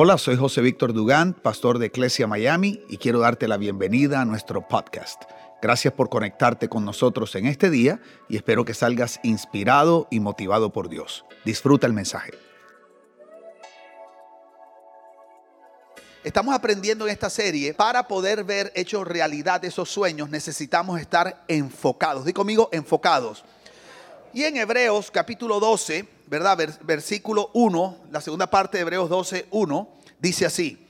Hola, soy José Víctor Dugán, pastor de Iglesia Miami, y quiero darte la bienvenida a nuestro podcast. Gracias por conectarte con nosotros en este día y espero que salgas inspirado y motivado por Dios. Disfruta el mensaje. Estamos aprendiendo en esta serie, para poder ver hechos realidad esos sueños, necesitamos estar enfocados. Di conmigo, enfocados. Y en Hebreos capítulo 12, ¿verdad? Versículo 1, la segunda parte de Hebreos 12, 1, dice así,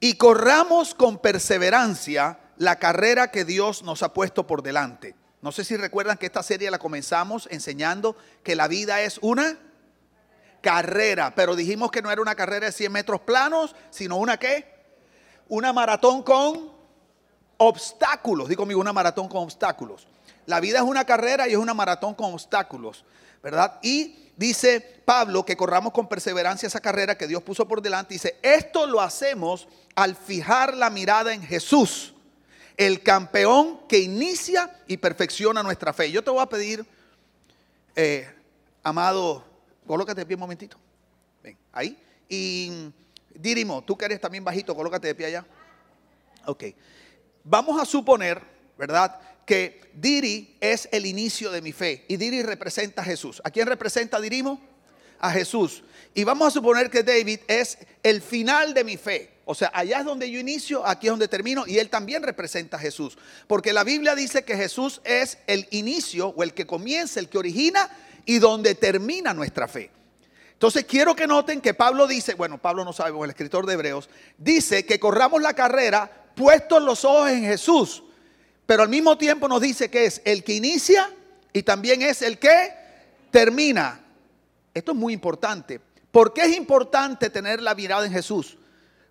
y corramos con perseverancia la carrera que Dios nos ha puesto por delante. No sé si recuerdan que esta serie la comenzamos enseñando que la vida es una carrera, pero dijimos que no era una carrera de 100 metros planos, sino una qué? Una maratón con obstáculos. Digo conmigo, una maratón con obstáculos. La vida es una carrera y es una maratón con obstáculos, ¿verdad? Y dice Pablo que corramos con perseverancia esa carrera que Dios puso por delante. Dice, esto lo hacemos al fijar la mirada en Jesús, el campeón que inicia y perfecciona nuestra fe. Yo te voy a pedir, eh, amado, colócate de pie un momentito. Ven, ahí. Y Dirimo, tú que eres también bajito, colócate de pie allá. Ok. Vamos a suponer, ¿verdad? Que Diri es el inicio de mi fe y Diri representa a Jesús. ¿A quién representa Dirimo? A Jesús. Y vamos a suponer que David es el final de mi fe. O sea, allá es donde yo inicio, aquí es donde termino y él también representa a Jesús. Porque la Biblia dice que Jesús es el inicio o el que comienza, el que origina y donde termina nuestra fe. Entonces quiero que noten que Pablo dice, bueno, Pablo no sabe, el escritor de Hebreos, dice que corramos la carrera puestos los ojos en Jesús pero al mismo tiempo nos dice que es el que inicia y también es el que termina. Esto es muy importante. ¿Por qué es importante tener la mirada en Jesús?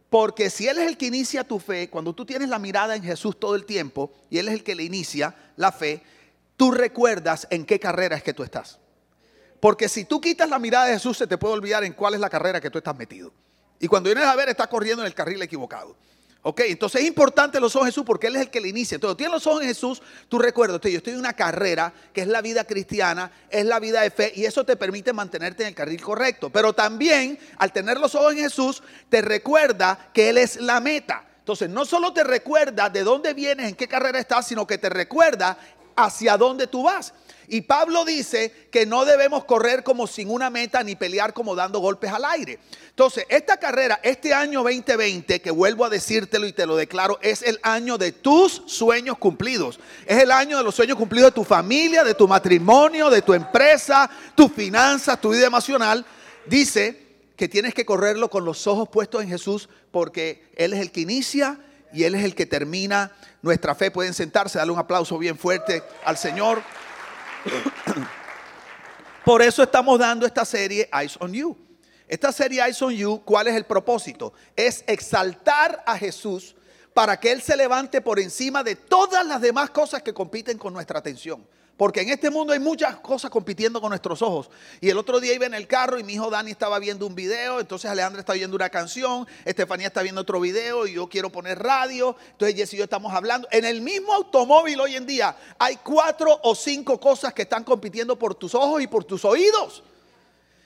Porque si Él es el que inicia tu fe, cuando tú tienes la mirada en Jesús todo el tiempo y Él es el que le inicia la fe, tú recuerdas en qué carrera es que tú estás. Porque si tú quitas la mirada de Jesús, se te puede olvidar en cuál es la carrera que tú estás metido. Y cuando vienes a ver, estás corriendo en el carril equivocado. Ok, entonces es importante los ojos de Jesús porque Él es el que le inicia. Entonces, tienes los ojos en Jesús, tú recuerdas, yo estoy en una carrera que es la vida cristiana, es la vida de fe y eso te permite mantenerte en el carril correcto. Pero también, al tener los ojos en Jesús, te recuerda que Él es la meta. Entonces, no solo te recuerda de dónde vienes, en qué carrera estás, sino que te recuerda hacia dónde tú vas. Y Pablo dice que no debemos correr como sin una meta ni pelear como dando golpes al aire. Entonces, esta carrera, este año 2020, que vuelvo a decírtelo y te lo declaro, es el año de tus sueños cumplidos. Es el año de los sueños cumplidos de tu familia, de tu matrimonio, de tu empresa, tus finanzas, tu vida emocional. Dice que tienes que correrlo con los ojos puestos en Jesús porque Él es el que inicia y Él es el que termina nuestra fe. Pueden sentarse, darle un aplauso bien fuerte al Señor. Por eso estamos dando esta serie Eyes on You. Esta serie Eyes on You, ¿cuál es el propósito? Es exaltar a Jesús para que Él se levante por encima de todas las demás cosas que compiten con nuestra atención. Porque en este mundo hay muchas cosas compitiendo con nuestros ojos. Y el otro día iba en el carro y mi hijo Dani estaba viendo un video, entonces Alejandra está viendo una canción, Estefanía está viendo otro video y yo quiero poner radio. Entonces Jess y yo estamos hablando. En el mismo automóvil hoy en día hay cuatro o cinco cosas que están compitiendo por tus ojos y por tus oídos.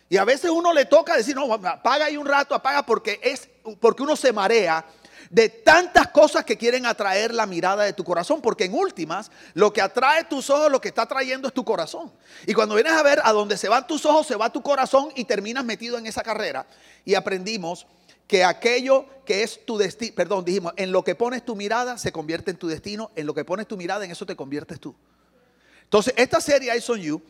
Y a veces uno le toca decir, no, apaga ahí un rato, apaga porque es porque uno se marea de tantas cosas que quieren atraer la mirada de tu corazón, porque en últimas, lo que atrae tus ojos, lo que está trayendo es tu corazón. Y cuando vienes a ver a dónde se van tus ojos, se va tu corazón y terminas metido en esa carrera. Y aprendimos que aquello que es tu destino, perdón, dijimos, en lo que pones tu mirada se convierte en tu destino, en lo que pones tu mirada, en eso te conviertes tú. Entonces, esta serie I on You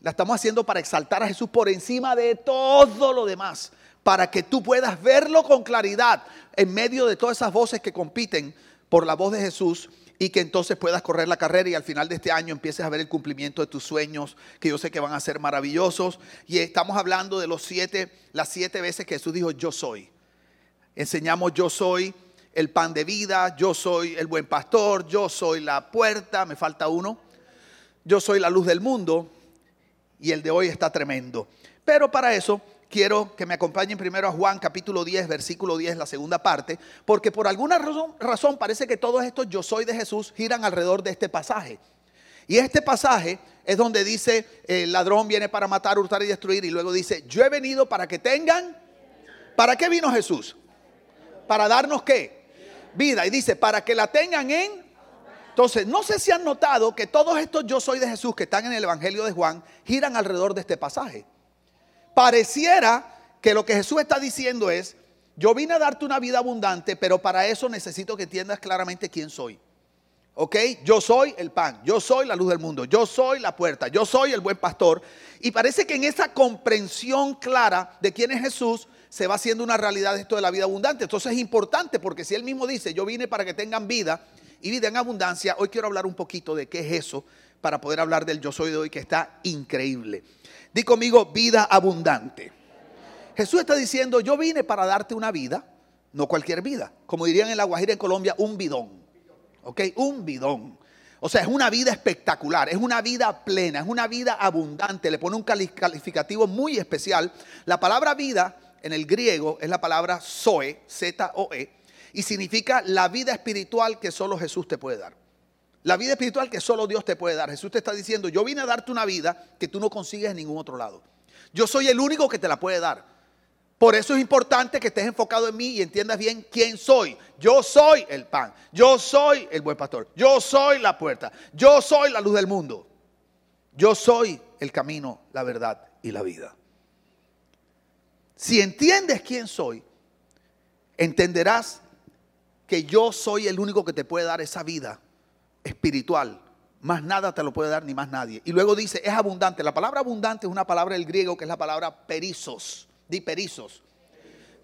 la estamos haciendo para exaltar a Jesús por encima de todo lo demás para que tú puedas verlo con claridad en medio de todas esas voces que compiten por la voz de Jesús y que entonces puedas correr la carrera y al final de este año empieces a ver el cumplimiento de tus sueños, que yo sé que van a ser maravillosos. Y estamos hablando de los siete, las siete veces que Jesús dijo, yo soy. Enseñamos, yo soy el pan de vida, yo soy el buen pastor, yo soy la puerta, me falta uno, yo soy la luz del mundo y el de hoy está tremendo. Pero para eso quiero que me acompañen primero a Juan capítulo 10, versículo 10, la segunda parte, porque por alguna razón, parece que todos estos yo soy de Jesús giran alrededor de este pasaje. Y este pasaje es donde dice, el ladrón viene para matar, hurtar y destruir, y luego dice, yo he venido para que tengan, ¿para qué vino Jesús? Para darnos qué? Vida. Y dice, para que la tengan en... Entonces, no sé si han notado que todos estos yo soy de Jesús que están en el Evangelio de Juan giran alrededor de este pasaje. Pareciera que lo que Jesús está diciendo es, yo vine a darte una vida abundante, pero para eso necesito que entiendas claramente quién soy. ¿Ok? Yo soy el pan, yo soy la luz del mundo, yo soy la puerta, yo soy el buen pastor. Y parece que en esa comprensión clara de quién es Jesús se va haciendo una realidad esto de la vida abundante. Entonces es importante porque si él mismo dice, yo vine para que tengan vida y vida en abundancia, hoy quiero hablar un poquito de qué es eso para poder hablar del yo soy de hoy que está increíble. Di conmigo vida abundante. Jesús está diciendo, yo vine para darte una vida, no cualquier vida. Como dirían en La Guajira en Colombia, un bidón. ¿ok? Un bidón. O sea, es una vida espectacular, es una vida plena, es una vida abundante. Le pone un calificativo muy especial. La palabra vida en el griego es la palabra zoe, Z-O-E, y significa la vida espiritual que solo Jesús te puede dar. La vida espiritual que solo Dios te puede dar. Jesús te está diciendo, yo vine a darte una vida que tú no consigues en ningún otro lado. Yo soy el único que te la puede dar. Por eso es importante que estés enfocado en mí y entiendas bien quién soy. Yo soy el pan. Yo soy el buen pastor. Yo soy la puerta. Yo soy la luz del mundo. Yo soy el camino, la verdad y la vida. Si entiendes quién soy, entenderás que yo soy el único que te puede dar esa vida espiritual. Más nada te lo puede dar ni más nadie. Y luego dice, es abundante. La palabra abundante es una palabra del griego que es la palabra perizos Di perizos.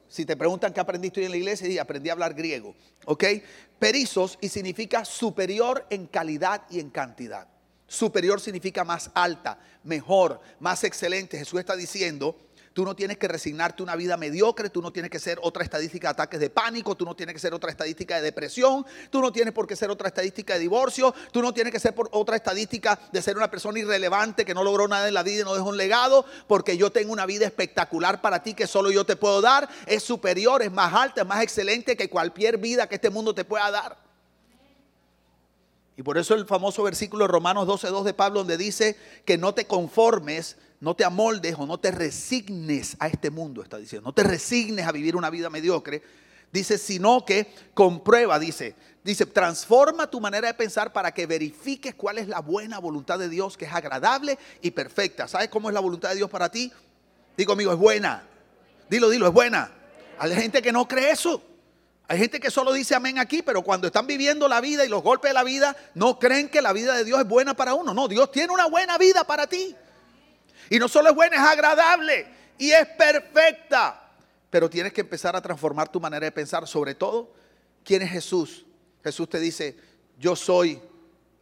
Si te preguntan qué aprendiste hoy en la iglesia, di aprendí a hablar griego. ¿Ok? Perizos y significa superior en calidad y en cantidad. Superior significa más alta, mejor, más excelente. Jesús está diciendo Tú no tienes que resignarte una vida mediocre, tú no tienes que ser otra estadística de ataques de pánico, tú no tienes que ser otra estadística de depresión, tú no tienes por qué ser otra estadística de divorcio, tú no tienes que ser por otra estadística de ser una persona irrelevante que no logró nada en la vida y no dejó un legado, porque yo tengo una vida espectacular para ti que solo yo te puedo dar, es superior, es más alta, es más excelente que cualquier vida que este mundo te pueda dar. Y por eso el famoso versículo de Romanos 12.2 de Pablo donde dice que no te conformes no te amoldes o no te resignes a este mundo, está diciendo. No te resignes a vivir una vida mediocre. Dice, sino que comprueba, dice, dice, transforma tu manera de pensar para que verifiques cuál es la buena voluntad de Dios, que es agradable y perfecta. ¿Sabes cómo es la voluntad de Dios para ti? Digo, amigo, es buena. Dilo, dilo, es buena. Hay gente que no cree eso. Hay gente que solo dice amén aquí, pero cuando están viviendo la vida y los golpes de la vida, no creen que la vida de Dios es buena para uno. No, Dios tiene una buena vida para ti. Y no solo es buena, es agradable y es perfecta. Pero tienes que empezar a transformar tu manera de pensar, sobre todo, ¿quién es Jesús? Jesús te dice, yo soy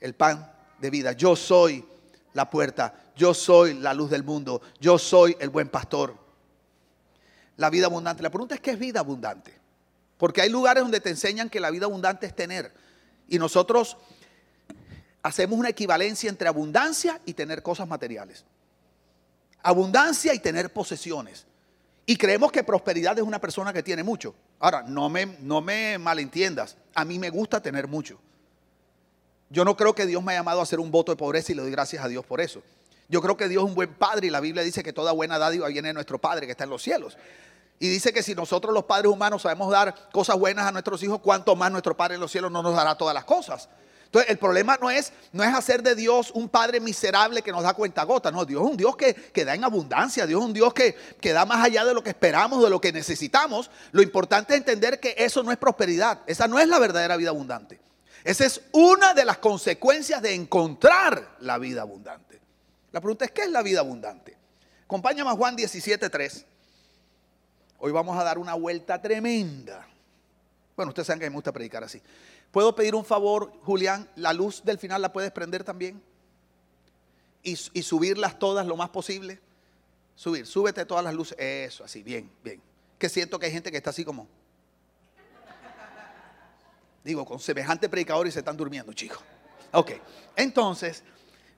el pan de vida, yo soy la puerta, yo soy la luz del mundo, yo soy el buen pastor. La vida abundante. La pregunta es, ¿qué es vida abundante? Porque hay lugares donde te enseñan que la vida abundante es tener. Y nosotros hacemos una equivalencia entre abundancia y tener cosas materiales abundancia y tener posesiones. Y creemos que prosperidad es una persona que tiene mucho. Ahora, no me, no me malentiendas. A mí me gusta tener mucho. Yo no creo que Dios me haya llamado a hacer un voto de pobreza y le doy gracias a Dios por eso. Yo creo que Dios es un buen padre y la Biblia dice que toda buena dádiva viene de nuestro Padre que está en los cielos. Y dice que si nosotros los padres humanos sabemos dar cosas buenas a nuestros hijos, cuánto más nuestro Padre en los cielos no nos dará todas las cosas. Entonces, el problema no es, no es hacer de Dios un Padre miserable que nos da cuenta gota. No, Dios es un Dios que, da en abundancia. Dios es un Dios que, que da más allá de lo que esperamos, de lo que necesitamos. Lo importante es entender que eso no es prosperidad. Esa no es la verdadera vida abundante. Esa es una de las consecuencias de encontrar la vida abundante. La pregunta es, ¿qué es la vida abundante? Acompáñame a Juan 17.3. Hoy vamos a dar una vuelta tremenda. Bueno, ustedes saben que me gusta predicar así. ¿Puedo pedir un favor, Julián? La luz del final la puedes prender también. Y, subirlas todas lo más posible. Subir, súbete todas las luces. Eso, así, bien, bien. Que siento que hay gente que está así como. Digo, con semejante predicador y se están durmiendo, chicos. Ok, entonces,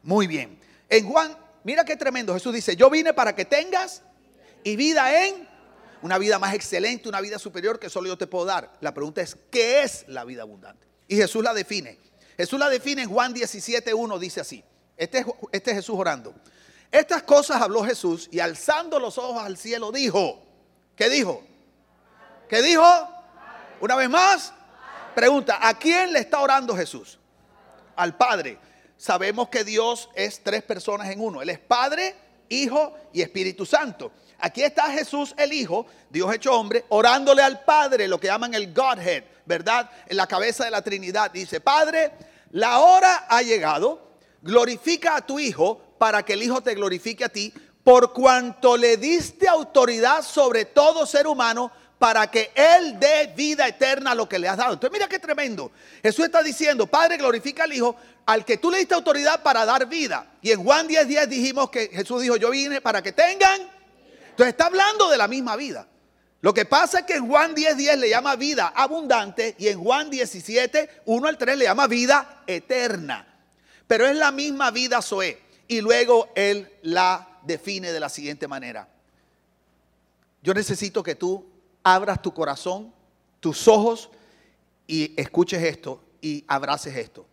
muy bien. En Juan, mira qué tremendo. Jesús dice: Yo vine para que tengas y vida en una vida más excelente, una vida superior que solo yo te puedo dar. La pregunta es, ¿qué es la vida abundante? Y Jesús la define. Jesús la define en Juan 17.1, dice así. Este es, este es Jesús orando. Estas cosas habló Jesús y alzando los ojos al cielo dijo, ¿qué dijo? ¿Qué dijo? Una vez más, pregunta, ¿a quién le está orando Jesús? Al Padre. Sabemos que Dios es tres personas en uno. Él es Padre, Hijo y Espíritu Santo. Aquí está Jesús el Hijo, Dios hecho hombre, orándole al Padre, lo que llaman el Godhead, ¿verdad? En la cabeza de la Trinidad. Dice, Padre, la hora ha llegado, glorifica a tu Hijo para que el Hijo te glorifique a ti, por cuanto le diste autoridad sobre todo ser humano para que Él dé vida eterna a lo que le has dado. Entonces mira qué tremendo. Jesús está diciendo, Padre, glorifica al Hijo, al que tú le diste autoridad para dar vida. Y en Juan 10, 10 dijimos que Jesús dijo, yo vine para que tengan. Entonces está hablando de la misma vida. Lo que pasa es que en Juan 10, 10 le llama vida abundante y en Juan 17, 1 al 3 le llama vida eterna. Pero es la misma vida Zoé. Y luego Él la define de la siguiente manera. Yo necesito que tú abras tu corazón, tus ojos y escuches esto y abraces esto.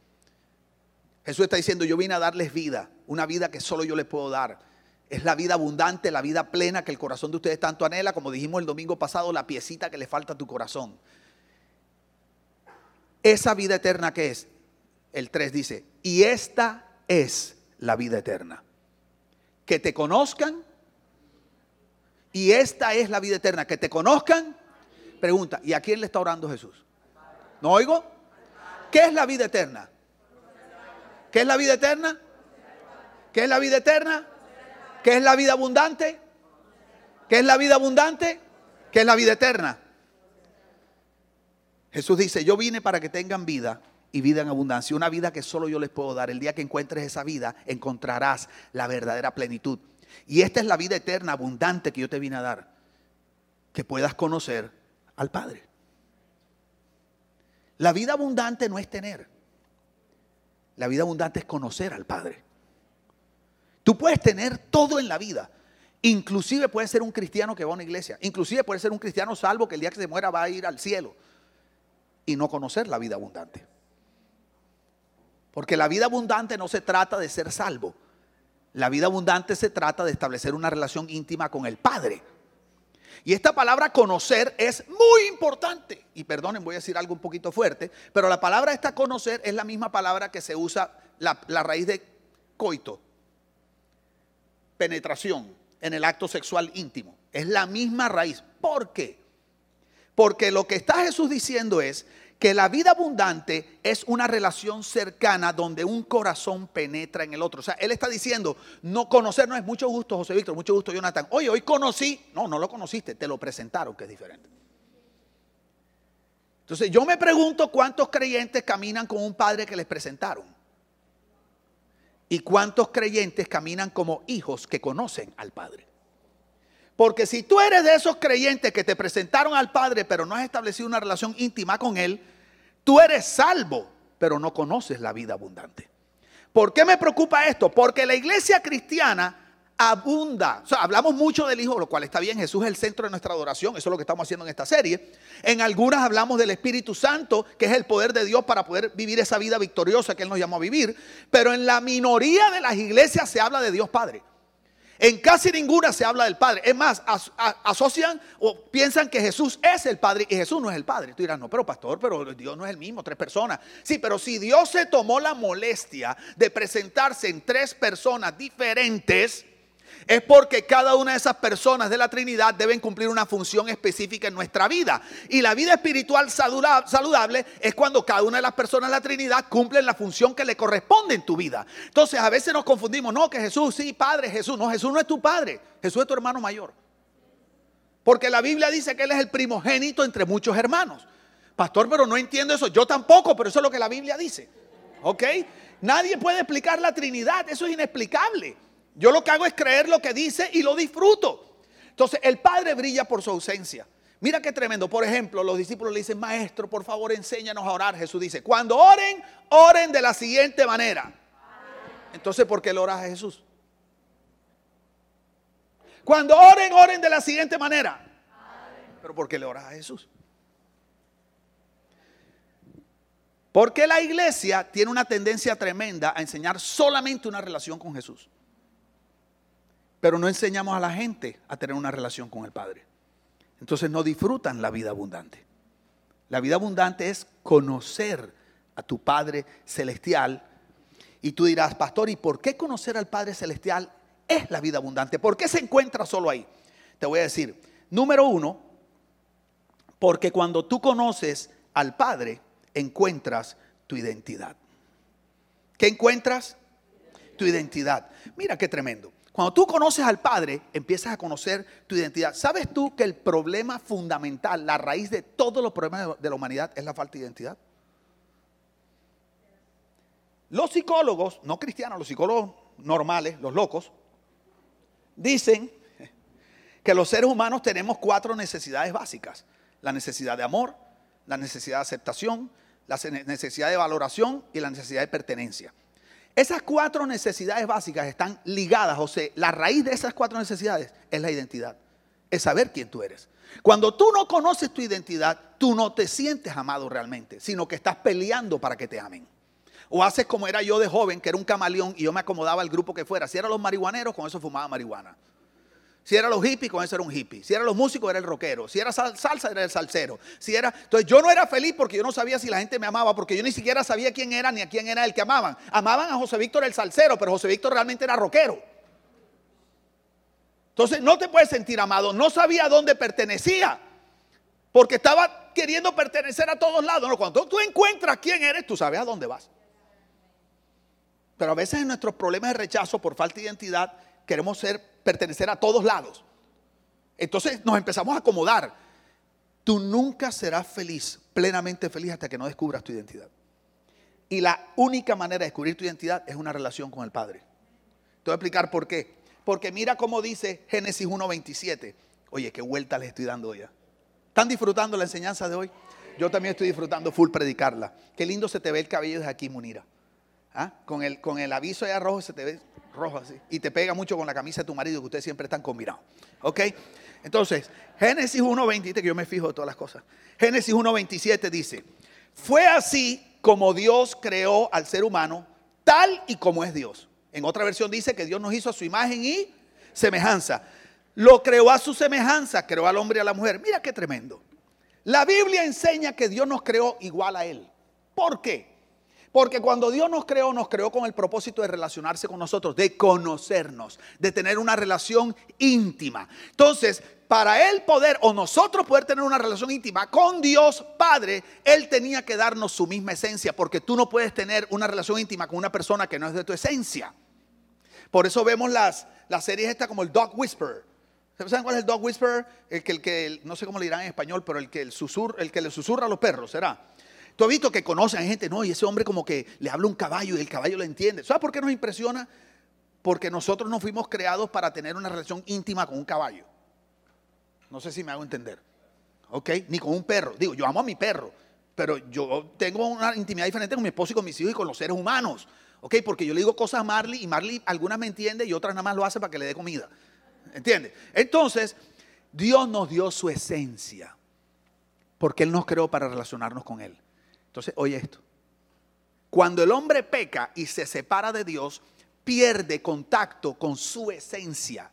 Jesús está diciendo, yo vine a darles vida, una vida que solo yo les puedo dar. Es la vida abundante, la vida plena que el corazón de ustedes tanto anhela, como dijimos el domingo pasado, la piecita que le falta a tu corazón. Esa vida eterna que es, el 3 dice, y esta es la vida eterna. Que te conozcan y esta es la vida eterna, que te conozcan. Pregunta, ¿y a quién le está orando Jesús? ¿No oigo? ¿Qué es la vida eterna? ¿Qué es la vida eterna? ¿Qué es la vida eterna? ¿Qué es la vida abundante? ¿Qué es la vida abundante? ¿Qué es la vida eterna? Jesús dice, yo vine para que tengan vida y vida en abundancia, una vida que solo yo les puedo dar. El día que encuentres esa vida, encontrarás la verdadera plenitud. Y esta es la vida eterna, abundante que yo te vine a dar. Que puedas conocer al Padre. La vida abundante no es tener. La vida abundante es conocer al Padre. Tú puedes tener todo en la vida. Inclusive puedes ser un cristiano que va a una iglesia. Inclusive puedes ser un cristiano salvo que el día que se muera va a ir al cielo. Y no conocer la vida abundante. Porque la vida abundante no se trata de ser salvo. La vida abundante se trata de establecer una relación íntima con el Padre. Y esta palabra conocer es muy importante. Y perdonen, voy a decir algo un poquito fuerte, pero la palabra esta conocer es la misma palabra que se usa la, la raíz de coito, penetración en el acto sexual íntimo. Es la misma raíz. ¿Por qué? Porque lo que está Jesús diciendo es que la vida abundante es una relación cercana donde un corazón penetra en el otro. O sea, él está diciendo, no conocer no es mucho gusto, José Víctor, mucho gusto, Jonathan. Oye, hoy conocí. No, no lo conociste, te lo presentaron, que es diferente. Entonces, yo me pregunto cuántos creyentes caminan con un padre que les presentaron. Y cuántos creyentes caminan como hijos que conocen al padre. Porque si tú eres de esos creyentes que te presentaron al Padre, pero no has establecido una relación íntima con Él, tú eres salvo, pero no conoces la vida abundante. ¿Por qué me preocupa esto? Porque la iglesia cristiana abunda. Hablamos mucho del Hijo, lo cual está bien, Jesús es el centro de nuestra adoración, eso es lo que estamos haciendo en esta serie. En algunas hablamos del Espíritu Santo, que es el poder de Dios para poder vivir esa vida victoriosa que Él nos llamó a vivir, pero en la minoría de las iglesias se habla de Dios Padre. En casi ninguna se habla del Padre. Es más, asocian o piensan que Jesús es el Padre y Jesús no es el Padre. Tú dirás, no, pero pastor, pero Dios no es el mismo, tres personas. Sí, pero si Dios se tomó la molestia de presentarse en tres personas diferentes, es porque cada una de esas personas de la Trinidad deben cumplir una función específica en nuestra vida. Y la vida espiritual saludable es cuando cada una de las personas de la Trinidad cumplen la función que le corresponde en tu vida. Entonces a veces nos confundimos, no, que Jesús, sí, Padre, Jesús, no, Jesús no es tu Padre, Jesús es tu hermano mayor. Porque la Biblia dice que Él es el primogénito entre muchos hermanos. Pastor, pero no entiendo eso. Yo tampoco, pero eso es lo que la Biblia dice. ¿Ok? Nadie puede explicar la Trinidad, eso es inexplicable. Yo lo que hago es creer lo que dice y lo disfruto. Entonces, el Padre brilla por su ausencia. Mira qué tremendo. Por ejemplo, los discípulos le dicen, maestro, por favor, enséñanos a orar. Jesús dice, cuando oren, oren de la siguiente manera. Entonces, ¿por qué le oras a Jesús? Cuando oren, oren de la siguiente manera. Pero ¿por qué le oras a Jesús? Porque la iglesia tiene una tendencia tremenda a enseñar solamente una relación con Jesús. Pero no enseñamos a la gente a tener una relación con el Padre. Entonces no disfrutan la vida abundante. La vida abundante es conocer a tu Padre Celestial. Y tú dirás, pastor, ¿y por qué conocer al Padre Celestial es la vida abundante? ¿Por qué se encuentra solo ahí? Te voy a decir, número uno, porque cuando tú conoces al Padre, encuentras tu identidad. ¿Qué encuentras? Tu identidad. Mira qué tremendo. Cuando tú conoces al Padre, empiezas a conocer tu identidad. ¿Sabes tú que el problema fundamental, la raíz de todos los problemas de la humanidad es la falta de identidad? Los psicólogos, no cristianos, los psicólogos normales, los locos, dicen que los seres humanos tenemos cuatro necesidades básicas. La necesidad de amor, la necesidad de aceptación, la necesidad de valoración y la necesidad de pertenencia. Esas cuatro necesidades básicas están ligadas, o sea, la raíz de esas cuatro necesidades es la identidad, es saber quién tú eres. Cuando tú no conoces tu identidad, tú no te sientes amado realmente, sino que estás peleando para que te amen. O haces como era yo de joven, que era un camaleón y yo me acomodaba al grupo que fuera. Si eran los marihuaneros, con eso fumaba marihuana. Si eran los hippies, con eso era un hippie. Si eran los músicos, era el rockero. Si era salsa, era el salsero. Si era... Entonces yo no era feliz porque yo no sabía si la gente me amaba, porque yo ni siquiera sabía quién era ni a quién era el que amaban. Amaban a José Víctor el salsero, pero José Víctor realmente era rockero. Entonces no te puedes sentir amado. No sabía a dónde pertenecía. Porque estaba queriendo pertenecer a todos lados. cuando tú encuentras quién eres, tú sabes a dónde vas. Pero a veces en nuestros problemas de rechazo por falta de identidad queremos ser, pertenecer a todos lados. Entonces nos empezamos a acomodar. Tú nunca serás feliz, plenamente feliz hasta que no descubras tu identidad. Y la única manera de descubrir tu identidad es una relación con el Padre. Te voy a explicar por qué. Porque mira cómo dice Génesis 1.27. Oye, qué vuelta les estoy dando ya. ¿Están disfrutando la enseñanza de hoy? Yo también estoy disfrutando full predicarla. Qué lindo se te ve el cabello desde aquí, Munira. ¿Ah? Con, el, con el aviso allá rojo se te ve rojo así. Y te pega mucho con la camisa de tu marido, que ustedes siempre están combinados. ¿Ok? Entonces, Génesis 1.27, que yo me fijo de todas las cosas. Génesis 1.27 dice, fue así como Dios creó al ser humano, tal y como es Dios. En otra versión dice que Dios nos hizo a su imagen y semejanza. Lo creó a su semejanza, creó al hombre y a la mujer. Mira qué tremendo. La Biblia enseña que Dios nos creó igual a Él. ¿Por qué? Porque cuando Dios nos creó, nos creó con el propósito de relacionarse con nosotros, de conocernos, de tener una relación íntima. Entonces, para Él poder o nosotros poder tener una relación íntima con Dios Padre, Él tenía que darnos su misma esencia, porque tú no puedes tener una relación íntima con una persona que no es de tu esencia. Por eso vemos las, las series estas como el Dog Whisperer. ¿Saben cuál es el Dog Whisperer? El que, el que no sé cómo le dirán en español, pero el que, el, el que le susurra a los perros, ¿será? Tú has visto que conocen gente, no, y ese hombre como que le habla un caballo y el caballo lo entiende. ¿Sabes por qué nos impresiona? Porque nosotros no fuimos creados para tener una relación íntima con un caballo. No sé si me hago entender. ¿Ok? Ni con un perro. Digo, yo amo a mi perro, pero yo tengo una intimidad diferente con mi esposo y con mis hijos y con los seres humanos. ¿Ok? Porque yo le digo cosas a Marley y Marley algunas me entiende y otras nada más lo hace para que le dé comida. ¿Entiendes? Entonces, Dios nos dio su esencia. Porque Él nos creó para relacionarnos con Él. Entonces, oye esto. Cuando el hombre peca y se separa de Dios, pierde contacto con su esencia,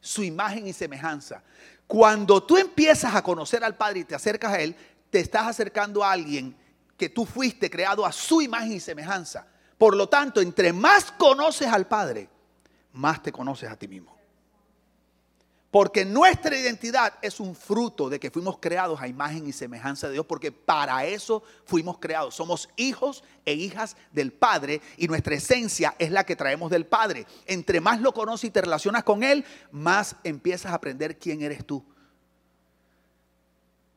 su imagen y semejanza. Cuando tú empiezas a conocer al Padre y te acercas a Él, te estás acercando a alguien que tú fuiste creado a su imagen y semejanza. Por lo tanto, entre más conoces al Padre, más te conoces a ti mismo. Porque nuestra identidad es un fruto de que fuimos creados a imagen y semejanza de Dios, porque para eso fuimos creados. Somos hijos e hijas del Padre y nuestra esencia es la que traemos del Padre. Entre más lo conoces y te relacionas con Él, más empiezas a aprender quién eres tú.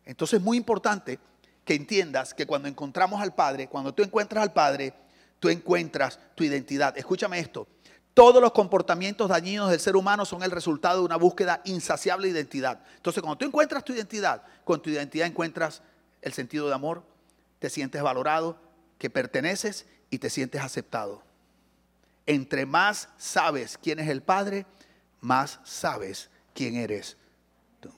Entonces es muy importante que entiendas que cuando encontramos al Padre, cuando tú encuentras al Padre, tú encuentras tu identidad. Escúchame esto. Todos los comportamientos dañinos del ser humano son el resultado de una búsqueda insaciable de identidad. Entonces, cuando tú encuentras tu identidad, con tu identidad encuentras el sentido de amor, te sientes valorado, que perteneces y te sientes aceptado. Entre más sabes quién es el Padre, más sabes quién eres tú.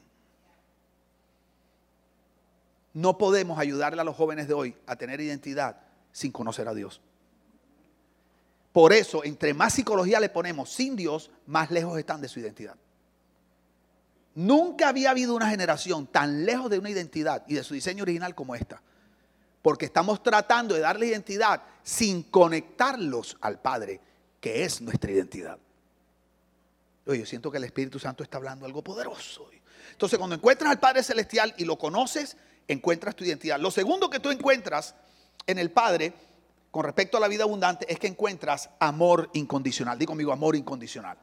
No podemos ayudarle a los jóvenes de hoy a tener identidad sin conocer a Dios. Por eso, entre más psicología le ponemos sin Dios, más lejos están de su identidad. Nunca había habido una generación tan lejos de una identidad y de su diseño original como esta. Porque estamos tratando de darle identidad sin conectarlos al Padre, que es nuestra identidad. Oye, yo siento que el Espíritu Santo está hablando algo poderoso. Entonces, cuando encuentras al Padre Celestial y lo conoces, encuentras tu identidad. Lo segundo que tú encuentras en el Padre con respecto a la vida abundante es que encuentras amor incondicional. Digo conmigo, amor incondicional.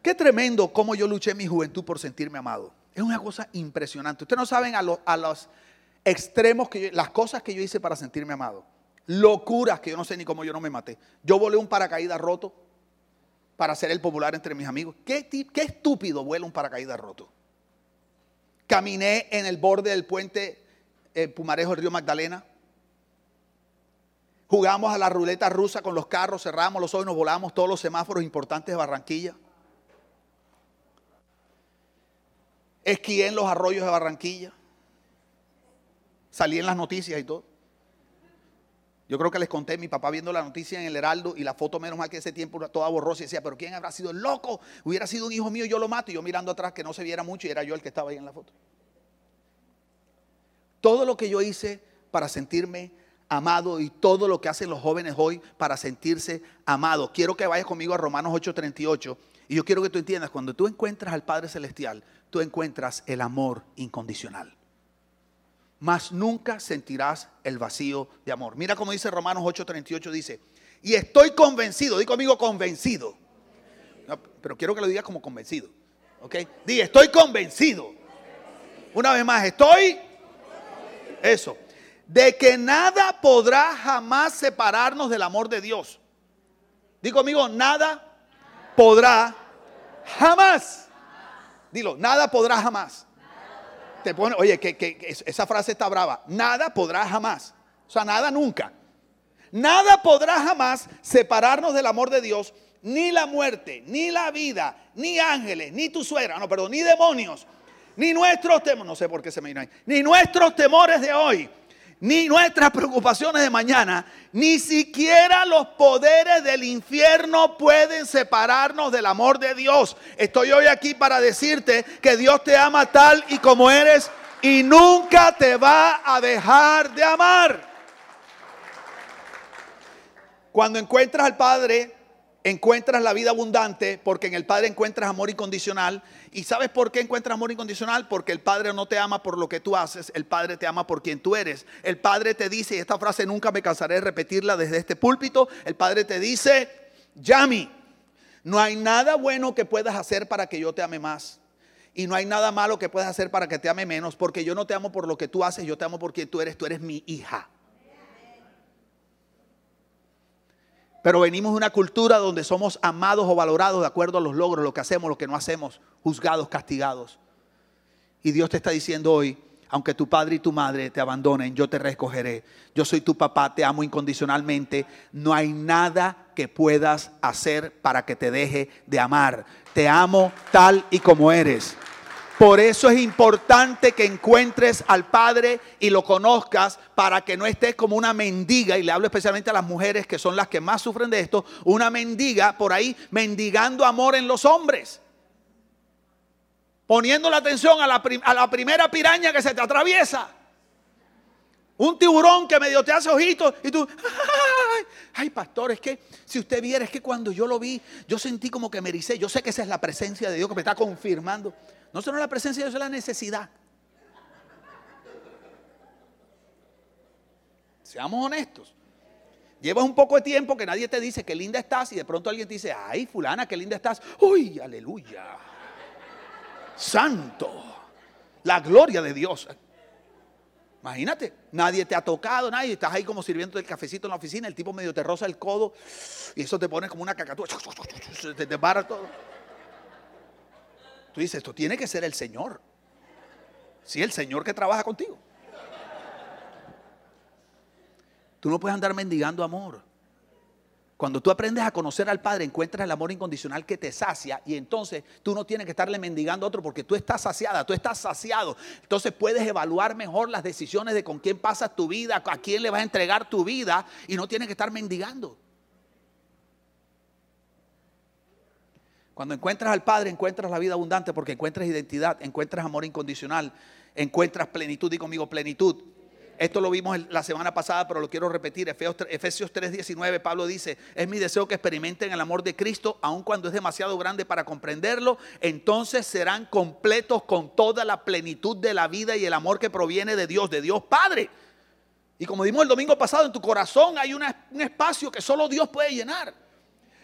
Qué tremendo cómo yo luché en mi juventud por sentirme amado. Es una cosa impresionante. Ustedes no saben a, los extremos, que las cosas que yo hice para sentirme amado. Locuras que yo no sé ni cómo yo no me maté. Yo volé un paracaídas roto para ser el popular entre mis amigos. ¿Qué, estúpido vuela un paracaídas roto? Caminé en el borde del puente eh, Pumarejo del Río Magdalena. Jugamos a la ruleta rusa con los carros, cerramos los ojos nos volamos todos los semáforos importantes de Barranquilla. Esquié en los arroyos de Barranquilla. Salí en las noticias y todo. Yo creo que les conté, mi papá viendo la noticia en el Heraldo y la foto, menos mal que ese tiempo toda borrosa y decía, pero ¿quién habrá sido el loco? Hubiera sido un hijo mío, yo lo mato. Y yo mirando atrás que no se viera mucho y era yo el que estaba ahí en la foto. Todo lo que yo hice para sentirme amado y todo lo que hacen los jóvenes hoy para sentirse amados. Quiero que vayas conmigo a Romanos 8:38 y yo quiero que tú entiendas, cuando tú encuentras al Padre Celestial, tú encuentras el amor incondicional. Mas nunca sentirás el vacío de amor. Mira cómo dice Romanos 8:38, dice, y estoy convencido, di conmigo convencido. pero quiero que lo digas como convencido. ¿Ok? Di, estoy convencido. Una vez más, estoy... Eso. De que nada podrá jamás separarnos del amor de Dios. Digo conmigo, nada podrá Jamás. Dilo, nada podrá jamás. Te pone, oye, que, esa frase está brava. Nada podrá jamás. O sea, nada nunca. Nada podrá jamás separarnos del amor de Dios, ni la muerte, ni la vida, ni ángeles, ni tu suegra, no, perdón, ni demonios, ni nuestros temores, no sé por qué se me vino ahí, ni nuestros temores de hoy, ni nuestras preocupaciones de mañana, ni siquiera los poderes del infierno pueden separarnos del amor de Dios. Estoy hoy aquí para decirte que Dios te ama tal y como eres y nunca te va a dejar de amar. Cuando encuentras al Padre, encuentras la vida abundante porque en el Padre encuentras amor incondicional. ¿Y sabes por qué encuentras amor incondicional? Porque el Padre no te ama por lo que tú haces, el Padre te ama por quien tú eres. El Padre te dice, y esta frase nunca me cansaré de repetirla desde este púlpito, el Padre te dice, Yami, no hay nada bueno que puedas hacer para que yo te ame más. Y no hay nada malo que puedas hacer para que te ame menos, porque yo no te amo por lo que tú haces, yo te amo por quien tú eres, tú eres mi hija. Pero venimos de una cultura donde somos amados o valorados de acuerdo a los logros, lo que hacemos, lo que no hacemos, juzgados, castigados. Y Dios te está diciendo hoy, aunque tu padre y tu madre te abandonen, yo te recogeré. Yo soy tu papá, te amo incondicionalmente. No hay nada que puedas hacer para que te deje de amar. Te amo tal y como eres. Por eso es importante que encuentres al Padre y lo conozcas para que no estés como una mendiga, y le hablo especialmente a las mujeres que son las que más sufren de esto, una mendiga por ahí mendigando amor en los hombres. Poniendo la atención a la, primera piraña que se te atraviesa. Un tiburón que medio te hace ojitos y tú, ay, ay, pastor, es que si usted viera, es que cuando yo lo vi, yo sentí como que me ericé. Yo sé que esa es la presencia de Dios que me está confirmando. No solo la presencia de Dios, la necesidad. Seamos honestos. Llevas un poco de tiempo que nadie te dice que linda estás y de pronto alguien te dice, ay, fulana, qué linda estás. Uy, aleluya. Santo. La gloria de Dios. Imagínate, nadie te ha tocado, nadie, estás ahí como sirviendo el cafecito en la oficina, el tipo medio te roza el codo y eso te pone como una cacatúa, te, te para todo. Tú dices, esto tiene que ser el Señor. Sí, el Señor que trabaja contigo. Tú no puedes andar mendigando amor. Cuando tú aprendes a conocer al Padre, encuentras el amor incondicional que te sacia y entonces tú no tienes que estarle mendigando a otro porque tú estás saciada, tú estás saciado. Entonces puedes evaluar mejor las decisiones de con quién pasas tu vida, a quién le vas a entregar tu vida y no tienes que estar mendigando. Cuando encuentras al Padre, encuentras la vida abundante porque encuentras identidad, encuentras amor incondicional, encuentras plenitud. Y conmigo, plenitud. Esto lo vimos la semana pasada, pero lo quiero repetir. Efesios 3:19, Pablo dice, es mi deseo que experimenten el amor de Cristo, aun cuando es demasiado grande para comprenderlo, entonces serán completos con toda la plenitud de la vida y el amor que proviene de Dios, de Dios Padre. Y como dimos el domingo pasado, en tu corazón hay un espacio que solo Dios puede llenar.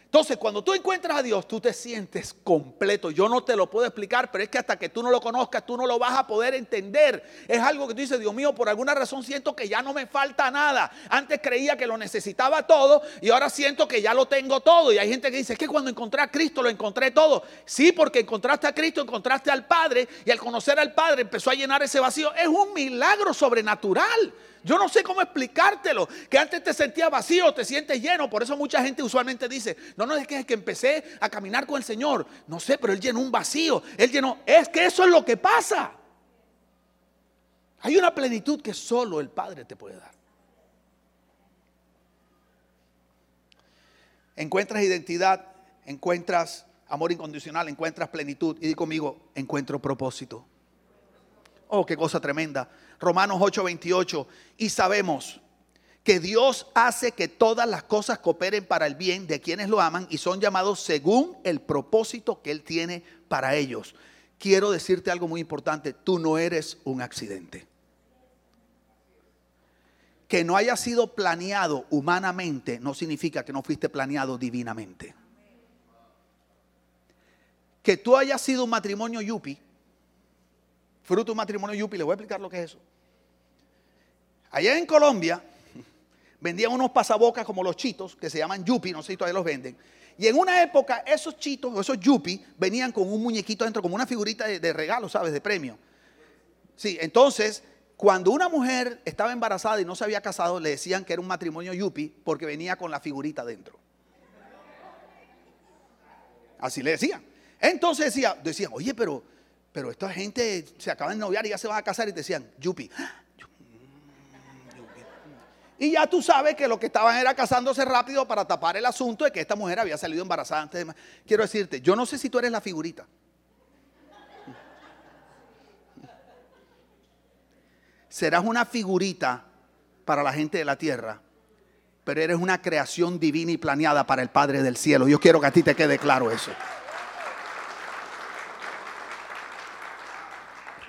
Entonces, cuando tú encuentras a Dios, tú te sientes completo. Yo no te lo puedo explicar, pero es que hasta que tú no lo conozcas, tú no lo vas a poder entender. Es algo que tú dices, Dios mío, por alguna razón siento que ya no me falta nada. Antes creía que lo necesitaba todo y ahora siento que ya lo tengo todo. Y hay gente que dice, es que cuando encontré a Cristo lo encontré todo. Sí, porque encontraste a Cristo, encontraste al Padre y al conocer al Padre empezó a llenar ese vacío. Es un milagro sobrenatural. Yo no sé cómo explicártelo. Que antes te sentías vacío, te sientes lleno. Por eso mucha gente usualmente dice, no, no es que empecé a caminar con el Señor. No sé, pero Él llenó un vacío. Él llenó. Es que eso es lo que pasa. Hay una plenitud que solo el Padre te puede dar. Encuentras identidad, encuentras amor incondicional, encuentras plenitud. Y di conmigo, encuentro propósito. Oh, qué cosa tremenda. Romanos 8:28. Y sabemos que Dios hace que todas las cosas cooperen para el bien de quienes lo aman y son llamados según el propósito que Él tiene para ellos. Quiero decirte algo muy importante, tú no eres un accidente. Que no haya sido planeado humanamente no significa que no fuiste planeado divinamente. Que tú hayas sido un matrimonio yupi fruto de un matrimonio yupi. Le voy a explicar lo que es eso. Allá en Colombia vendían unos pasabocas como los chitos, que se llaman yupi, no sé si todavía los venden. Y en una época esos chitos, esos yupi, venían con un muñequito dentro, como una figurita de, regalo, ¿sabes? De premio. Sí, entonces, cuando una mujer estaba embarazada y no se había casado, le decían que era un matrimonio yupi porque venía con la figurita dentro. Así le decían. Entonces decía, decían, oye, pero pero esta gente se acaban de noviar y ya se van a casar y te decían, yupi. Y ya tú sabes que lo que estaban era casándose rápido para tapar el asunto de que esta mujer había salido embarazada antes de... Quiero decirte, yo no sé si tú eres la figurita. Serás una figurita para la gente de la tierra, pero eres una creación divina y planeada para el Padre del cielo. Yo quiero que a ti te quede claro eso.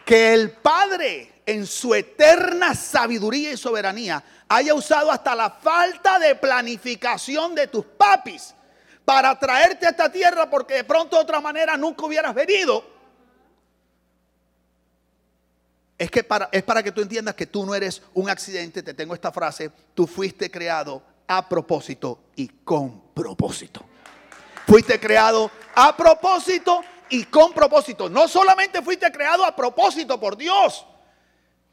Que el Padre en su eterna sabiduría y soberanía haya usado hasta la falta de planificación de tus papis para traerte a esta tierra porque de pronto de otra manera nunca hubieras venido. Es que es para que tú entiendas que tú no eres un accidente, te tengo esta frase, tú fuiste creado a propósito y con propósito. Fuiste creado a propósito y con propósito. No solamente fuiste creado a propósito por Dios,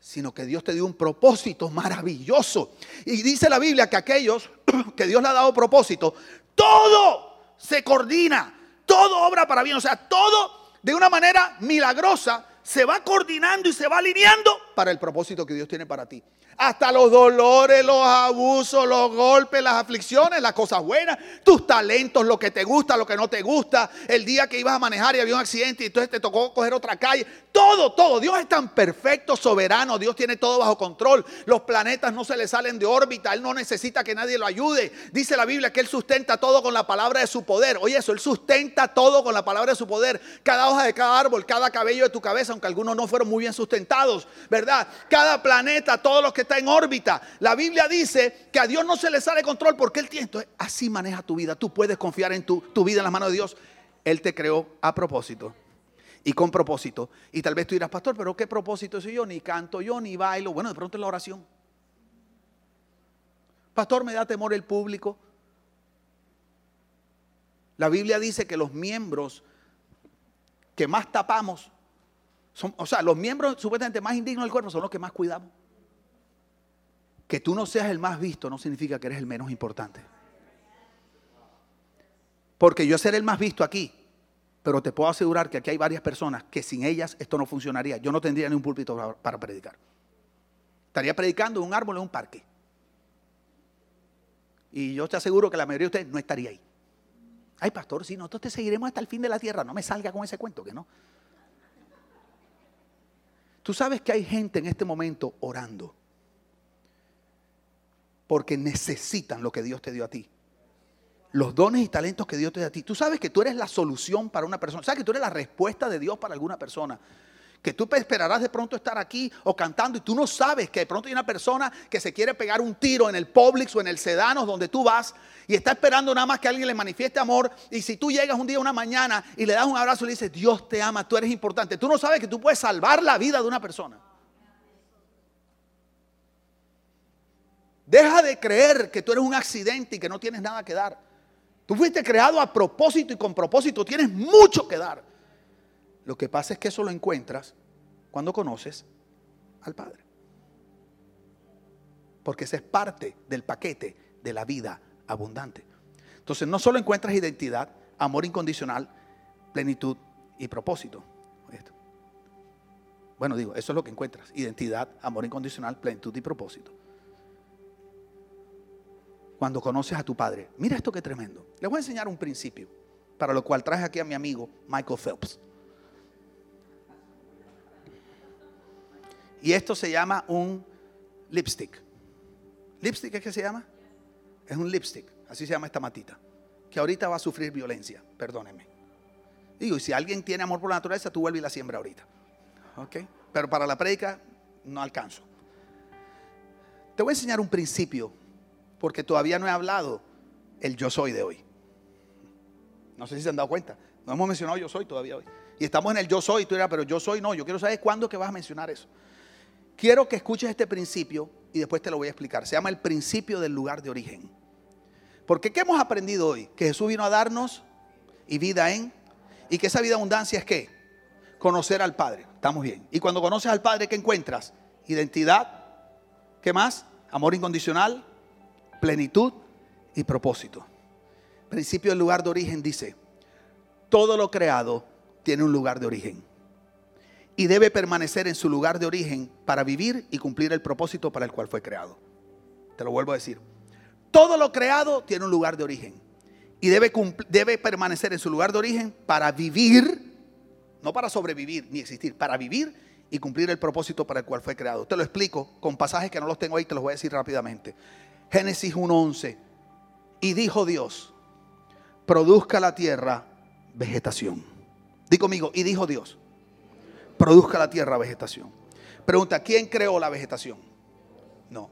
sino que Dios te dio un propósito maravilloso. Y dice la Biblia que aquellos que Dios le ha dado propósito, todo se coordina, todo obra para bien, o sea, todo de una manera milagrosa se va coordinando y se va alineando para el propósito que Dios tiene para ti. Hasta los dolores, los abusos, los golpes, las aflicciones, las cosas buenas, tus talentos, lo que te gusta, lo que no te gusta, el día que ibas a manejar y había un accidente y entonces te tocó coger otra calle. Todo, todo. Dios es tan perfecto, soberano. Dios tiene todo bajo control. Los planetas no se le salen de órbita. Él no necesita que nadie lo ayude. Dice la Biblia que Él sustenta todo con la palabra de su poder. Oye, eso, Él sustenta todo con la palabra de su poder. Cada hoja de cada árbol, cada cabello de tu cabeza, aunque algunos no fueron muy bien sustentados, ¿verdad? Cada planeta, todos los que está en órbita. La Biblia dice que a Dios no se le sale control porque Él tiene. Así maneja tu vida. Tú puedes confiar en tu, tu vida en las manos de Dios. Él te creó a propósito y con propósito. Y tal vez tú dirás, pastor, pero ¿qué propósito soy yo? Ni canto yo, ni bailo. Bueno, de pronto es la oración. Pastor, me da temor el público. La Biblia dice que los miembros que más tapamos, son, o sea, los miembros supuestamente más indignos del cuerpo son los que más cuidamos. Que tú no seas el más visto no significa que eres el menos importante. Porque yo ser el más visto aquí, pero te puedo asegurar que aquí hay varias personas que sin ellas esto no funcionaría. Yo no tendría ni un púlpito para predicar. Estaría predicando en un árbol en un parque. Y yo te aseguro que la mayoría de ustedes no estaría ahí. Ay, pastor, si nosotros te seguiremos hasta el fin de la tierra. No me salga con ese cuento, que no. Tú sabes que hay gente en este momento orando porque necesitan lo que Dios te dio a ti. Los dones y talentos que Dios te dio a ti. Tú sabes que tú eres la solución para una persona. Sabes que tú eres la respuesta de Dios para alguna persona que tú esperarás de pronto estar aquí o cantando y tú no sabes que de pronto hay una persona que se quiere pegar un tiro en el Publix o en el Sedanos donde tú vas y está esperando nada más que alguien le manifieste amor y si tú llegas un día, una mañana y le das un abrazo y le dices, Dios te ama, tú eres importante, tú no sabes que tú puedes salvar la vida de una persona. Deja de creer que tú eres un accidente y que no tienes nada que dar. Tú fuiste creado a propósito y con propósito tienes mucho que dar. Lo que pasa es que eso lo encuentras cuando conoces al Padre. Porque ese es parte del paquete de la vida abundante. Entonces no solo encuentras identidad, amor incondicional, plenitud y propósito. Bueno, digo, eso es lo que encuentras. Identidad, amor incondicional, plenitud y propósito. Cuando conoces a tu Padre. Mira esto que tremendo. Les voy a enseñar un principio, para lo cual traje aquí a mi amigo Michael Phelps. Y esto se llama un lipstick. ¿Lipstick es que se llama? Es un lipstick, así se llama esta matita. Que ahorita va a sufrir violencia, perdónenme. Digo, y si alguien tiene amor por la naturaleza, tú vuelves y la siembra ahorita. ¿Ok? Pero para la prédica no alcanzo. Te voy a enseñar un principio, porque todavía no he hablado el yo soy de hoy. No sé si se han dado cuenta. No hemos mencionado yo soy todavía hoy. Y estamos en el yo soy, tú dirás, pero yo soy no. Yo quiero saber cuándo que vas a mencionar eso. Quiero que escuches este principio y después te lo voy a explicar. Se llama el principio del lugar de origen. Porque ¿qué hemos aprendido hoy? Que Jesús vino a darnos y vida en. Y que esa vida abundancia es qué? Conocer al Padre. Estamos bien. Y cuando conoces al Padre, ¿qué encuentras? Identidad. ¿Qué más? Amor incondicional, plenitud y propósito. Principio del lugar de origen dice, todo lo creado tiene un lugar de origen y debe permanecer en su lugar de origen para vivir y cumplir el propósito para el cual fue creado. Te lo vuelvo a decir. Todo lo creado tiene un lugar de origen y debe, debe permanecer en su lugar de origen para vivir, no para sobrevivir ni existir, para vivir y cumplir el propósito para el cual fue creado. Te lo explico con pasajes que no los tengo ahí, te los voy a decir rápidamente. Génesis 1.11. Y dijo Dios, produzca la tierra vegetación. Di conmigo, y dijo Dios produzca la tierra vegetación. Pregunta, ¿quién creó la vegetación? No.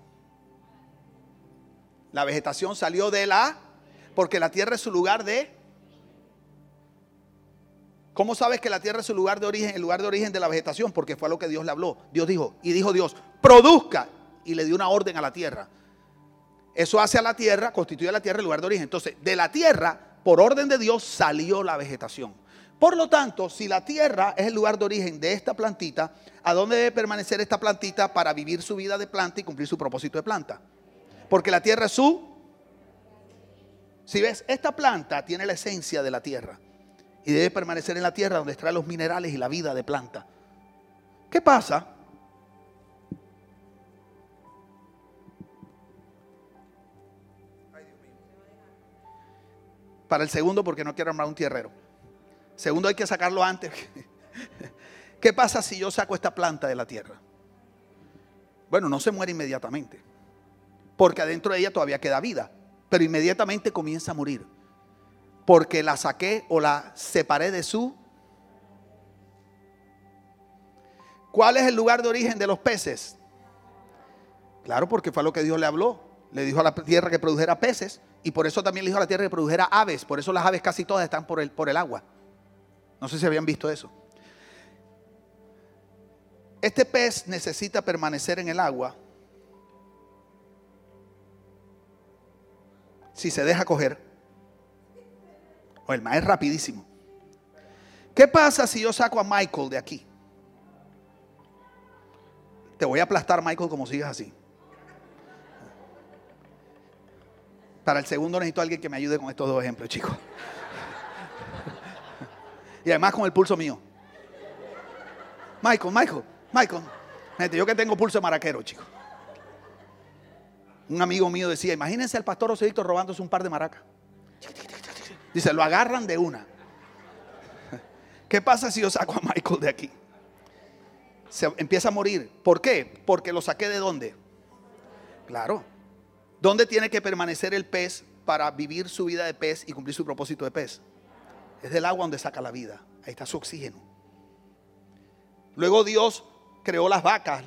La vegetación salió de la, porque la tierra es su lugar de... ¿Cómo sabes que la tierra es su lugar de origen, el lugar de origen de la vegetación? Porque fue a lo que Dios le habló. Dios dijo, y dijo Dios, produzca. Y le dio una orden a la tierra. Eso hace a la tierra, constituye a la tierra el lugar de origen. Entonces, de la tierra, por orden de Dios, salió la vegetación. Por lo tanto, si la tierra es el lugar de origen de esta plantita, ¿a dónde debe permanecer esta plantita para vivir su vida de planta y cumplir su propósito de planta? Porque la tierra es su... Si ves, esta planta tiene la esencia de la tierra y debe permanecer en la tierra donde extrae los minerales y la vida de planta. ¿Qué pasa? Para el segundo, porque no quiero armar un tierrero. Segundo, hay que sacarlo antes. ¿Qué pasa si yo saco esta planta de la tierra? Bueno, no se muere inmediatamente, porque adentro de ella todavía queda vida, pero inmediatamente comienza a morir, porque la saqué o la separé de su... ¿Cuál es el lugar de origen de los peces? Claro, porque fue lo que Dios le habló. Le dijo a la tierra que produjera peces y por eso también le dijo a la tierra que produjera aves. Por eso las aves casi todas están por el, por el agua. No sé si habían visto eso. Este pez necesita permanecer en el agua si se deja coger. O el más es rapidísimo. ¿Qué pasa si yo saco a Michael de aquí? Te voy a aplastar, Michael, como sigas así. Para el segundo necesito a alguien que me ayude con estos dos ejemplos, chicos. Y además con el pulso mío. Michael, Michael, Michael. Gente, yo que tengo pulso de maraquero, chicos. Un amigo mío decía, imagínense al pastor José robándose un par de maracas. Dice, lo agarran de una. ¿Qué pasa si yo saco a Michael de aquí? Se empieza a morir. ¿Por qué? Porque lo saqué de dónde. Claro. ¿Dónde tiene que permanecer el pez para vivir su vida de pez y cumplir su propósito de pez? Es del agua donde saca la vida. Ahí está su oxígeno. Luego Dios creó las vacas.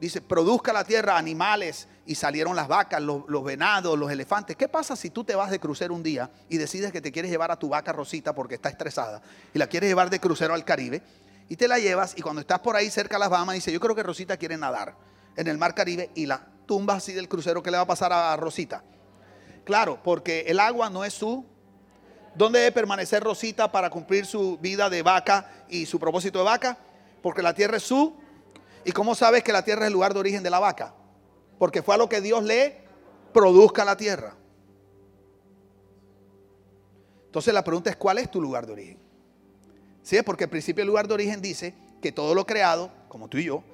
Dice, produzca la tierra animales y salieron las vacas, los, venados, los elefantes. ¿Qué pasa si tú te vas de crucero un día y decides que te quieres llevar a tu vaca Rosita porque está estresada y la quieres llevar de crucero al Caribe y te la llevas y cuando estás por ahí cerca de las Bahamas dice, yo creo que Rosita quiere nadar en el mar Caribe y la tumbas así del crucero, ¿qué le va a pasar a Rosita? Claro, porque el agua no es su ¿Dónde debe permanecer Rosita para cumplir su vida de vaca y su propósito de vaca? Porque la tierra es su ¿Y cómo sabes que la tierra es el lugar de origen de la vaca? Porque fue a lo que Dios le produzca la tierra. Entonces la pregunta es, ¿cuál es tu lugar de origen? Sí, porque el principio del lugar de origen dice que todo lo creado, como tú y yo,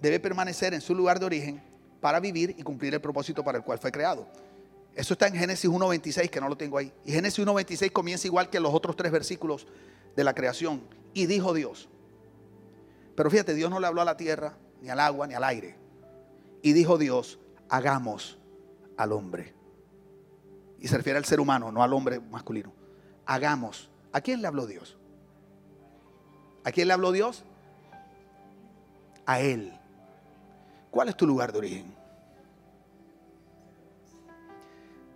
debe permanecer en su lugar de origen para vivir y cumplir el propósito para el cual fue creado. Eso está en Génesis 1.26, que no lo tengo ahí. Y Génesis 1.26 comienza igual que los otros tres versículos de la creación. Y dijo Dios, pero fíjate, Dios no le habló a la tierra, ni al agua, ni al aire. Y dijo Dios, hagamos al hombre. Y se refiere al ser humano, no al hombre masculino. Hagamos. ¿A quién le habló Dios? ¿A quién le habló Dios? A Él. ¿Cuál es tu lugar de origen?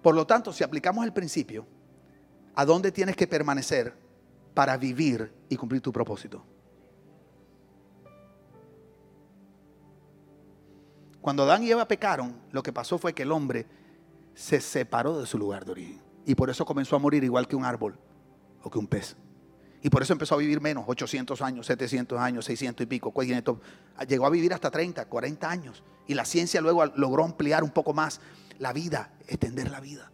Por lo tanto, si aplicamos el principio, ¿a dónde tienes que permanecer para vivir y cumplir tu propósito? Cuando Adán y Eva pecaron, lo que pasó fue que el hombre se separó de su lugar de origen. Y por eso comenzó a morir igual que un árbol o que un pez. Y por eso empezó a vivir menos, 800 años, 700 años, 600 y pico. Llegó a vivir hasta 30, 40 años. Y la ciencia luego logró ampliar un poco más la vida, extender la vida.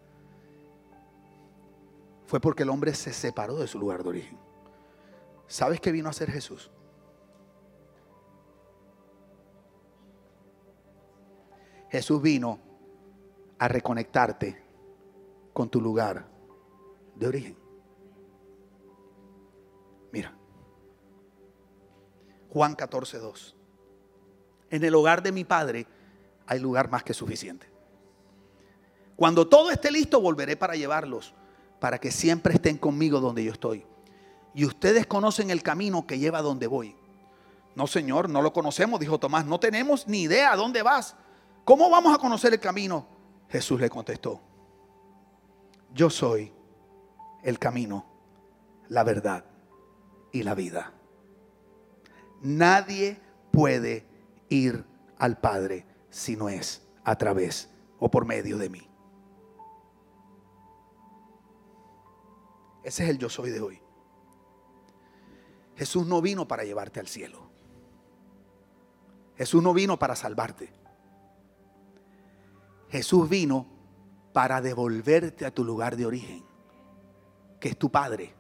Fue porque el hombre se separó de su lugar de origen. ¿Sabes qué vino a hacer Jesús? Jesús vino a reconectarte con tu lugar de origen. Mira, Juan 14, 2. En el hogar de mi Padre hay lugar más que suficiente. Cuando todo esté listo, volveré para llevarlos, para que siempre estén conmigo donde yo estoy. Y ustedes conocen el camino que lleva donde voy. No, Señor, no lo conocemos, dijo Tomás. No tenemos ni idea a dónde vas. ¿Cómo vamos a conocer el camino? Jesús le contestó, yo soy el camino, la verdad y la vida. Nadie puede ir al Padre si no es a través o por medio de mí. Ese es el yo soy de hoy. Jesús no vino para llevarte al cielo. Jesús no vino para salvarte. Jesús vino para devolverte a tu lugar de origen, que es tu Padre.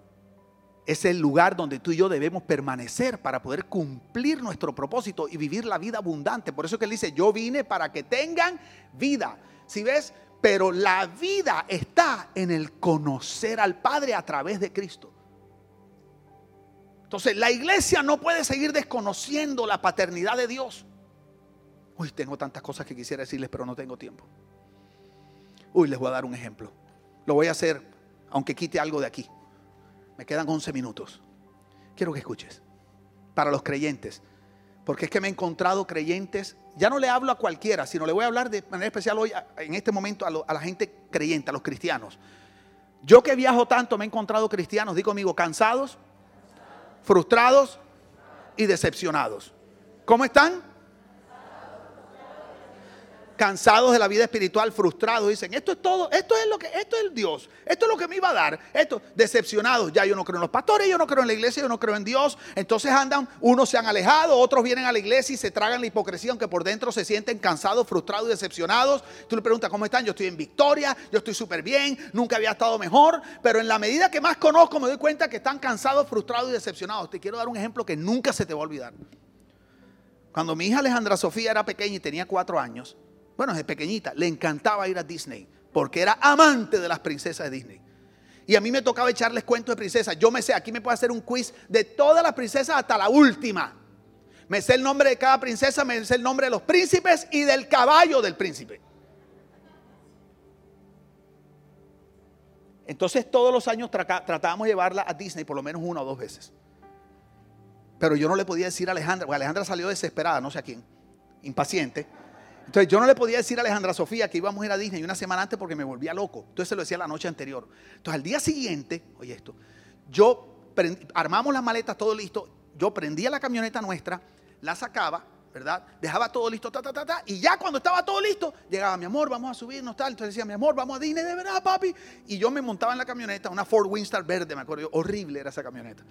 Es el lugar donde tú y yo debemos permanecer para poder cumplir nuestro propósito y vivir la vida abundante. Por eso que él dice, yo vine para que tengan vida. Si ves, pero la vida está en el conocer al Padre a través de Cristo. Entonces, la iglesia no puede seguir desconociendo la paternidad de Dios. Uy, tengo tantas cosas que quisiera decirles, pero no tengo tiempo. Uy, les voy a dar un ejemplo. Lo voy a hacer, aunque quite algo de aquí. Me quedan 11 minutos. Quiero que escuches. Para los creyentes. Porque es que me he encontrado creyentes. Ya no le hablo a cualquiera, sino le voy a hablar de manera especial hoy, en este momento, a, la gente creyente, a los cristianos. Yo que viajo tanto, me he encontrado cristianos, digo amigo, cansados, frustrados y decepcionados. ¿Cómo están? Cansados de la vida espiritual, frustrados, dicen, esto es todo, esto es lo que, esto es el Dios, esto es lo que me iba a dar, esto, decepcionados, ya yo no creo en los pastores, yo no creo en la iglesia, yo no creo en Dios, entonces andan, unos se han alejado, otros vienen a la iglesia y se tragan la hipocresía, aunque por dentro se sienten cansados, frustrados y decepcionados. Tú le preguntas, ¿cómo están? Yo estoy en victoria, yo estoy súper bien, nunca había estado mejor, pero en la medida que más conozco me doy cuenta que están cansados, frustrados y decepcionados. Te quiero dar un ejemplo que nunca se te va a olvidar. Cuando mi hija Alejandra Sofía era pequeña y tenía cuatro años, bueno, desde pequeñita, le encantaba ir a Disney, porque era amante de las princesas de Disney. Y a mí me tocaba echarles cuentos de princesas. Yo me sé, aquí me puedo hacer un quiz de todas las princesas hasta la última. Me sé el nombre de cada princesa, me sé el nombre de los príncipes y del caballo del príncipe. Entonces todos los años tratábamos de llevarla a Disney por lo menos una o dos veces. Pero yo no le podía decir a Alejandra, porque Alejandra salió desesperada, no sé a quién, impaciente. Entonces yo no le podía decir a Alejandra Sofía que íbamos a ir a Disney una semana antes porque me volvía loco. Entonces se lo decía la noche anterior. Entonces al día siguiente, oye esto, yo armamos las maletas, todo listo. Yo prendía la camioneta nuestra, la sacaba, ¿verdad? Dejaba todo listo, ta, ta, ta, ta. Y ya cuando estaba todo listo, llegaba, mi amor, vamos a subirnos, tal. Entonces decía, mi amor, vamos a Disney, de verdad, papi. Y yo me montaba en la camioneta, una Ford Windstar verde, me acuerdo. Horrible era esa camioneta.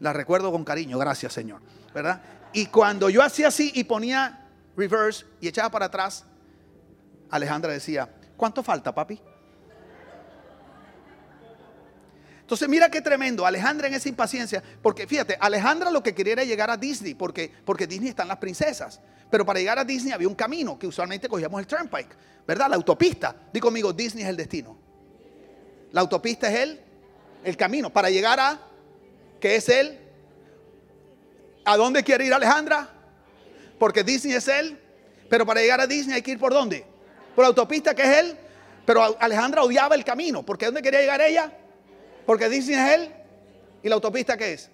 La recuerdo con cariño, gracias, Señor. ¿Verdad? Y cuando yo hacía así y ponía reverse y echaba para atrás, Alejandra decía, ¿cuánto falta, papi? Entonces mira qué tremendo, Alejandra en esa impaciencia, porque fíjate, Alejandra lo que quería era llegar a Disney, porque, porque Disney están las princesas, pero para llegar a Disney había un camino que usualmente cogíamos el turnpike, ¿verdad? La autopista. Digo conmigo, Disney es el destino. La autopista es el, el camino para llegar a, ¿qué es él? ¿A dónde quiere ir Alejandra? Porque Disney es él, pero para llegar a Disney hay que ir por dónde? Por la autopista que es él. Pero Alejandra odiaba el camino, porque ¿dónde quería llegar ella? Porque Disney es él. ¿Y la autopista qué es?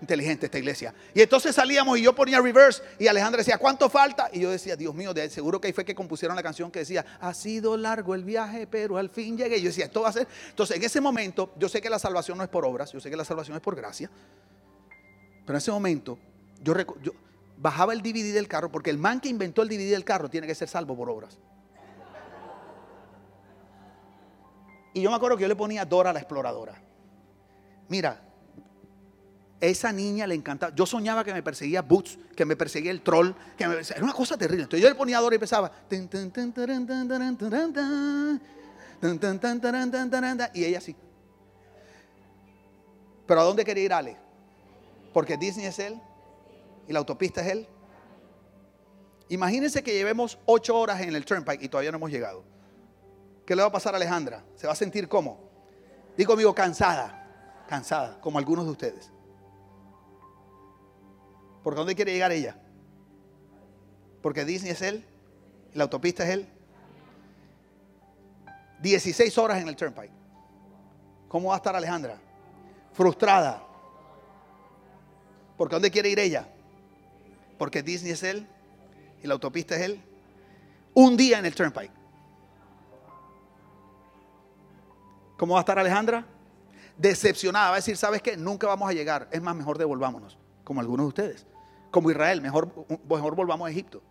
Inteligente esta iglesia. Y entonces salíamos y yo ponía reverse y Alejandra decía, ¿cuánto falta? Y yo decía, Dios mío, seguro que ahí fue que compusieron la canción que decía, ha sido largo el viaje, pero al fin llegué. Y yo decía, esto va a ser. Entonces en ese momento, yo sé que la salvación no es por obras, yo sé que la salvación es por gracia. Pero en ese momento, yo, yo bajaba el DVD del carro, porque el man que inventó el DVD del carro tiene que ser salvo por obras. Y yo me acuerdo que yo le ponía Dora la exploradora. Mira, esa niña le encantaba. Yo soñaba que me perseguía Boots, que me perseguía el troll, que me era una cosa terrible. Entonces yo le ponía Dora y empezaba. Y ella así. Pero ¿a dónde quería ir Ale? Porque Disney es él y la autopista es él. Imagínense que llevemos ocho horas en el turnpike y todavía no hemos llegado. ¿Qué le va a pasar a Alejandra? ¿Se va a sentir cómo? Digo, amigo, cansada cansada, como algunos de ustedes. ¿Por dónde quiere llegar ella? Porque Disney es él, la autopista es él. 16 horas en el turnpike. ¿Cómo va a estar Alejandra? Frustrada. ¿Por dónde quiere ir ella? Porque Disney es él y la autopista es él. Un día en el turnpike. ¿Cómo va a estar Alejandra? decepcionada, va a decir, ¿sabes qué? Nunca vamos a llegar. Es más, mejor devolvámonos, como algunos de ustedes. Como Israel, mejor, mejor volvamos a Egipto.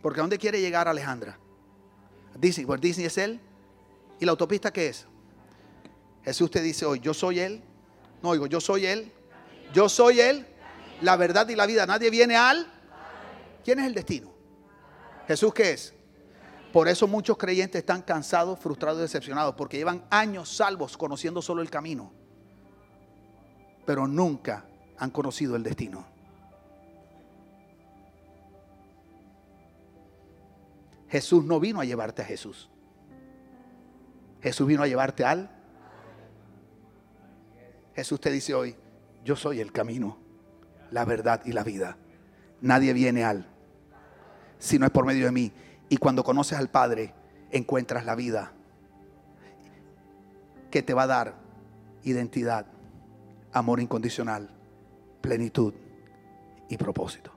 Porque ¿a dónde quiere llegar Alejandra? Disney, pues Disney es él. ¿Y la autopista qué es? Jesús te dice hoy, yo soy él. No oigo, yo soy él. Yo soy él. La verdad y la vida. Nadie viene al. ¿Quién es el destino? Jesús qué es? Por eso muchos creyentes están cansados, frustrados y decepcionados, porque llevan años salvos conociendo solo el camino, pero nunca han conocido el destino. Jesús no vino a llevarte a Jesús. Jesús vino a llevarte al. Jesús te dice hoy, yo soy el camino, la verdad y la vida. Nadie viene al, si no es por medio de mí. Y cuando conoces al Padre, encuentras la vida que te va a dar identidad, amor incondicional, plenitud y propósito.